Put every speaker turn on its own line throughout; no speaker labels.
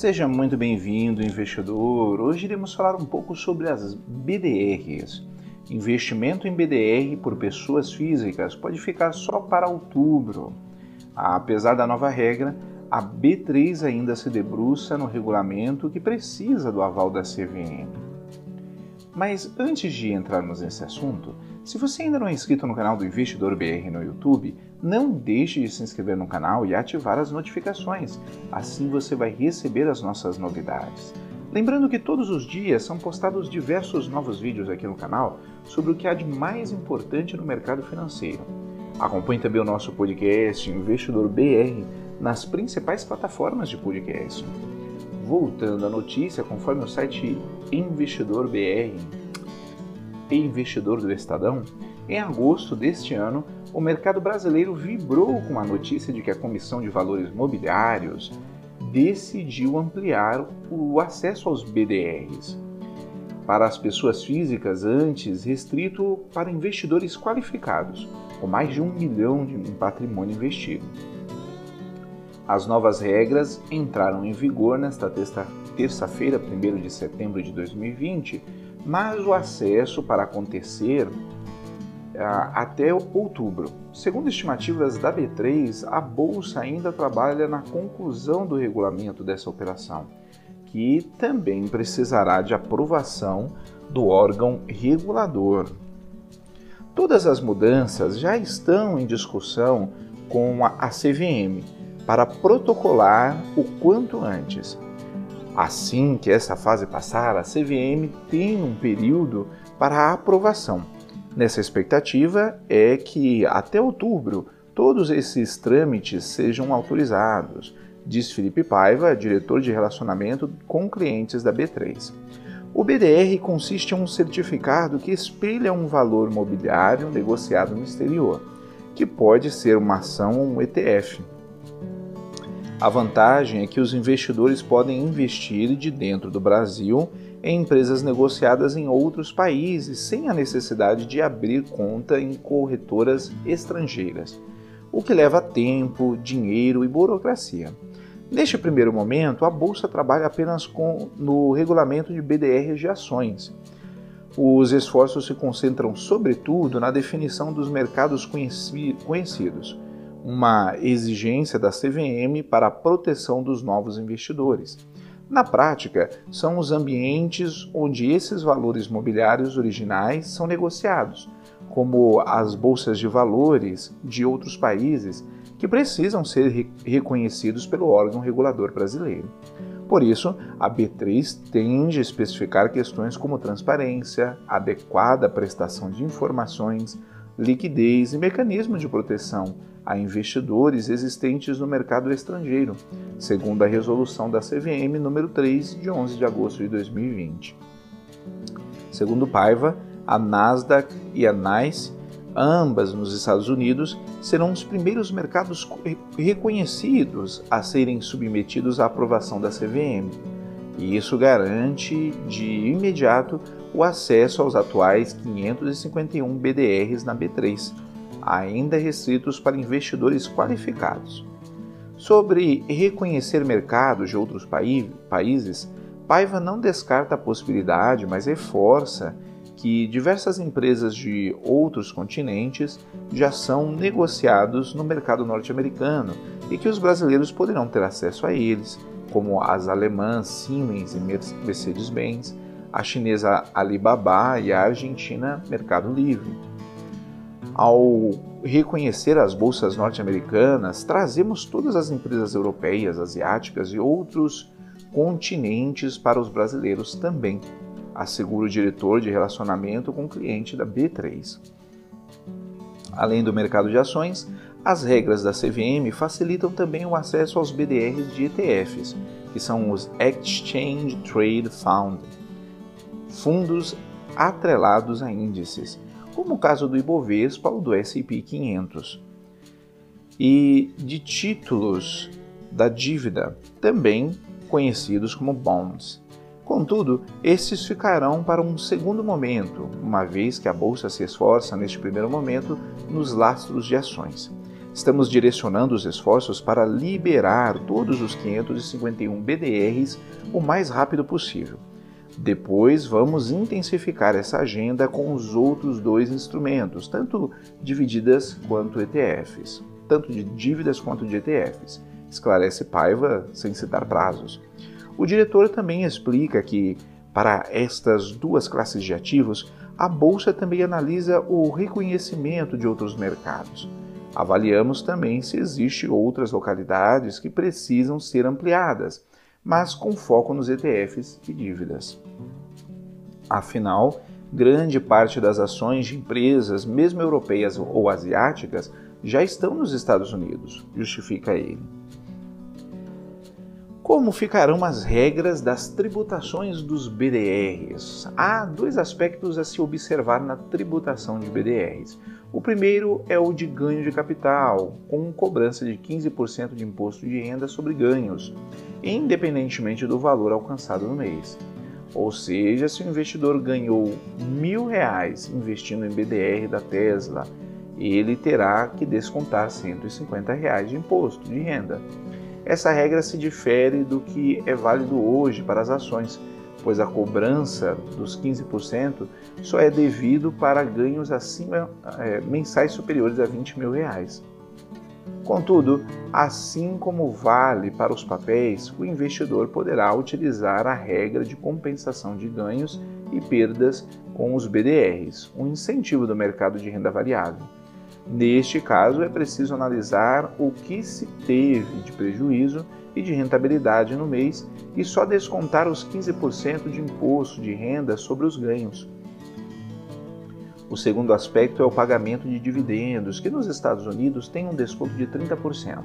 Seja muito bem-vindo, investidor. Hoje iremos falar um pouco sobre as BDRs. Investimento em BDR por pessoas físicas pode ficar só para outubro. Apesar da nova regra, a B3 ainda se debruça no regulamento que precisa do aval da CVM. Mas antes de entrarmos nesse assunto, se você ainda não é inscrito no canal do Investidor BR no YouTube, não deixe de se inscrever no canal e ativar as notificações. Assim você vai receber as nossas novidades. Lembrando que todos os dias são postados diversos novos vídeos aqui no canal sobre o que há de mais importante no mercado financeiro. Acompanhe também o nosso podcast Investidor BR nas principais plataformas de podcast. Voltando à notícia, conforme o site Investidor BR, investidor do Estadão, em agosto deste ano, o mercado brasileiro vibrou com a notícia de que a Comissão de Valores Mobiliários decidiu ampliar o acesso aos BDRs para as pessoas físicas, antes restrito para investidores qualificados, com mais de um milhão de patrimônio investido. As novas regras entraram em vigor nesta terça-feira, 1 de setembro de 2020, mas o acesso para acontecer até outubro. Segundo estimativas da B3, a bolsa ainda trabalha na conclusão do regulamento dessa operação, que também precisará de aprovação do órgão regulador. Todas as mudanças já estão em discussão com a CVM para protocolar o quanto antes. Assim que essa fase passar, a CVM tem um período para a aprovação Nessa expectativa é que até outubro todos esses trâmites sejam autorizados, diz Felipe Paiva, diretor de relacionamento com clientes da B3. O BDR consiste em um certificado que espelha um valor mobiliário negociado no exterior, que pode ser uma ação ou um ETF. A vantagem é que os investidores podem investir de dentro do Brasil em empresas negociadas em outros países sem a necessidade de abrir conta em corretoras estrangeiras, o que leva tempo, dinheiro e burocracia. Neste primeiro momento, a bolsa trabalha apenas com, no regulamento de BDRs de ações. Os esforços se concentram, sobretudo, na definição dos mercados conheci conhecidos, uma exigência da CVM para a proteção dos novos investidores na prática, são os ambientes onde esses valores mobiliários originais são negociados, como as bolsas de valores de outros países que precisam ser reconhecidos pelo órgão regulador brasileiro. Por isso, a B3 tende a especificar questões como transparência, adequada prestação de informações, liquidez e mecanismo de proteção a investidores existentes no mercado estrangeiro, segundo a resolução da CVM número 3 de 11 de agosto de 2020. Segundo Paiva, a Nasdaq e a NYSE, ambas nos Estados Unidos, serão os primeiros mercados reconhecidos a serem submetidos à aprovação da CVM. E isso garante de imediato o acesso aos atuais 551 BDRs na B3, ainda restritos para investidores qualificados. Sobre reconhecer mercados de outros países, Paiva não descarta a possibilidade, mas reforça que diversas empresas de outros continentes já são negociados no mercado norte-americano e que os brasileiros poderão ter acesso a eles, como as alemãs Siemens e Mercedes-Benz, a chinesa Alibaba e a argentina Mercado Livre. Ao reconhecer as bolsas norte-americanas, trazemos todas as empresas europeias, asiáticas e outros continentes para os brasileiros também, assegura o diretor de relacionamento com o cliente da B3. Além do mercado de ações, as regras da CVM facilitam também o acesso aos BDRs de ETFs, que são os Exchange Trade Fund, fundos atrelados a índices, como o caso do Ibovespa ou do S&P 500. E de títulos da dívida, também conhecidos como bonds. Contudo, esses ficarão para um segundo momento, uma vez que a bolsa se esforça neste primeiro momento nos lastros de ações. Estamos direcionando os esforços para liberar todos os 551 BDRs o mais rápido possível. Depois vamos intensificar essa agenda com os outros dois instrumentos, tanto divididas quanto ETFs, tanto de dívidas quanto de ETFs. Esclarece Paiva sem citar prazos. O diretor também explica que, para estas duas classes de ativos, a bolsa também analisa o reconhecimento de outros mercados. Avaliamos também se existem outras localidades que precisam ser ampliadas, mas com foco nos ETFs e dívidas. Afinal, grande parte das ações de empresas, mesmo europeias ou asiáticas, já estão nos Estados Unidos, justifica ele. Como ficarão as regras das tributações dos BDRs? Há dois aspectos a se observar na tributação de BDRs. O primeiro é o de ganho de capital, com cobrança de 15% de imposto de renda sobre ganhos, independentemente do valor alcançado no mês. Ou seja, se o investidor ganhou mil reais investindo em BDR da Tesla, ele terá que descontar 150 reais de imposto de renda. Essa regra se difere do que é válido hoje para as ações, pois a cobrança dos 15% só é devido para ganhos acima é, mensais superiores a 20 mil reais. Contudo, assim como vale para os papéis, o investidor poderá utilizar a regra de compensação de ganhos e perdas com os BDRs, um incentivo do mercado de renda variável. Neste caso, é preciso analisar o que se teve de prejuízo e de rentabilidade no mês e só descontar os 15% de imposto de renda sobre os ganhos. O segundo aspecto é o pagamento de dividendos, que nos Estados Unidos tem um desconto de 30%.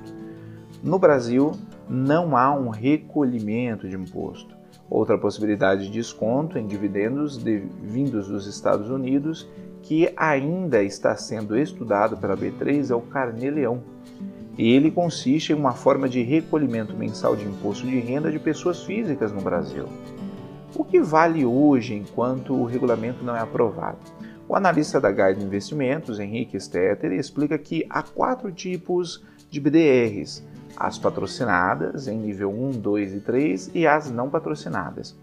No Brasil, não há um recolhimento de imposto. Outra possibilidade de desconto em dividendos vindos dos Estados Unidos que ainda está sendo estudado pela B3 é o Carnê-Leão. Ele consiste em uma forma de recolhimento mensal de imposto de renda de pessoas físicas no Brasil. O que vale hoje enquanto o regulamento não é aprovado? O analista da Guide Investimentos, Henrique Stetter, explica que há quatro tipos de BDRs: as patrocinadas em nível 1, 2 e 3 e as não patrocinadas.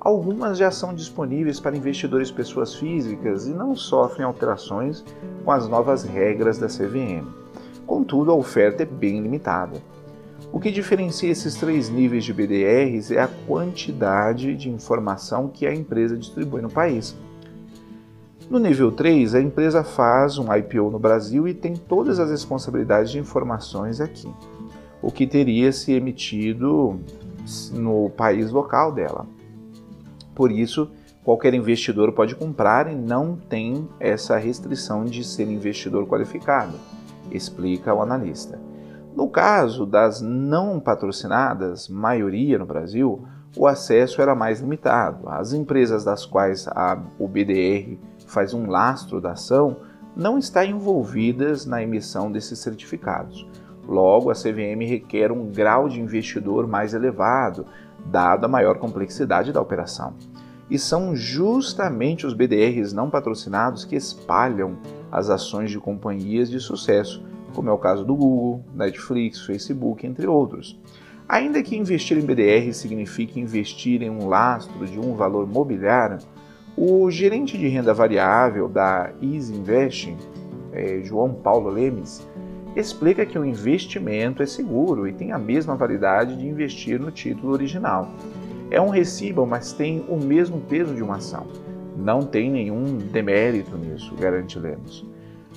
Algumas já são disponíveis para investidores pessoas físicas e não sofrem alterações com as novas regras da CVM. Contudo, a oferta é bem limitada. O que diferencia esses três níveis de BDRs é a quantidade de informação que a empresa distribui no país. No nível 3, a empresa faz um IPO no Brasil e tem todas as responsabilidades de informações aqui, o que teria se emitido no país local dela. Por isso, qualquer investidor pode comprar e não tem essa restrição de ser investidor qualificado, explica o analista. No caso das não patrocinadas, maioria no Brasil, o acesso era mais limitado. As empresas das quais a, o BDR faz um lastro da ação não estão envolvidas na emissão desses certificados. Logo, a CVM requer um grau de investidor mais elevado, dada a maior complexidade da operação. E são justamente os BDRs não patrocinados que espalham as ações de companhias de sucesso, como é o caso do Google, Netflix, Facebook, entre outros. Ainda que investir em BDR signifique investir em um lastro de um valor mobiliário, o gerente de renda variável da Easy Investing, é, João Paulo Lemes, explica que o investimento é seguro e tem a mesma validade de investir no título original. É um recibo, mas tem o mesmo peso de uma ação. Não tem nenhum demérito nisso, garante Lemos.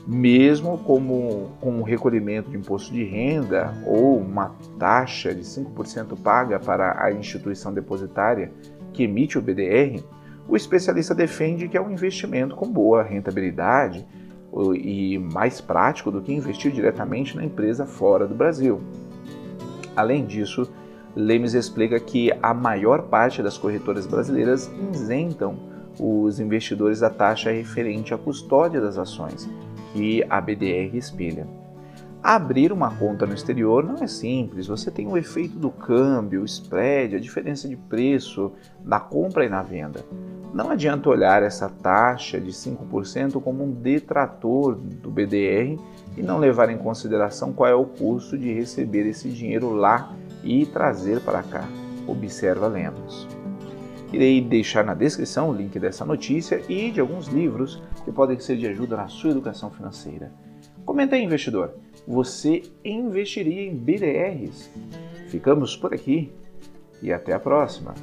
Mesmo como com um recolhimento de imposto de renda ou uma taxa de 5% paga para a instituição depositária que emite o BDR, o especialista defende que é um investimento com boa rentabilidade e mais prático do que investir diretamente na empresa fora do Brasil. Além disso, Lemes explica que a maior parte das corretoras brasileiras isentam os investidores da taxa referente à custódia das ações, que a BDR espelha. Abrir uma conta no exterior não é simples, você tem o efeito do câmbio, o spread, a diferença de preço na compra e na venda. Não adianta olhar essa taxa de 5% como um detrator do BDR e não levar em consideração qual é o custo de receber esse dinheiro lá e trazer para cá, observa Lemos. Irei deixar na descrição o link dessa notícia e de alguns livros que podem ser de ajuda na sua educação financeira. Comenta aí, investidor, você investiria em BDRs? Ficamos por aqui e até a próxima!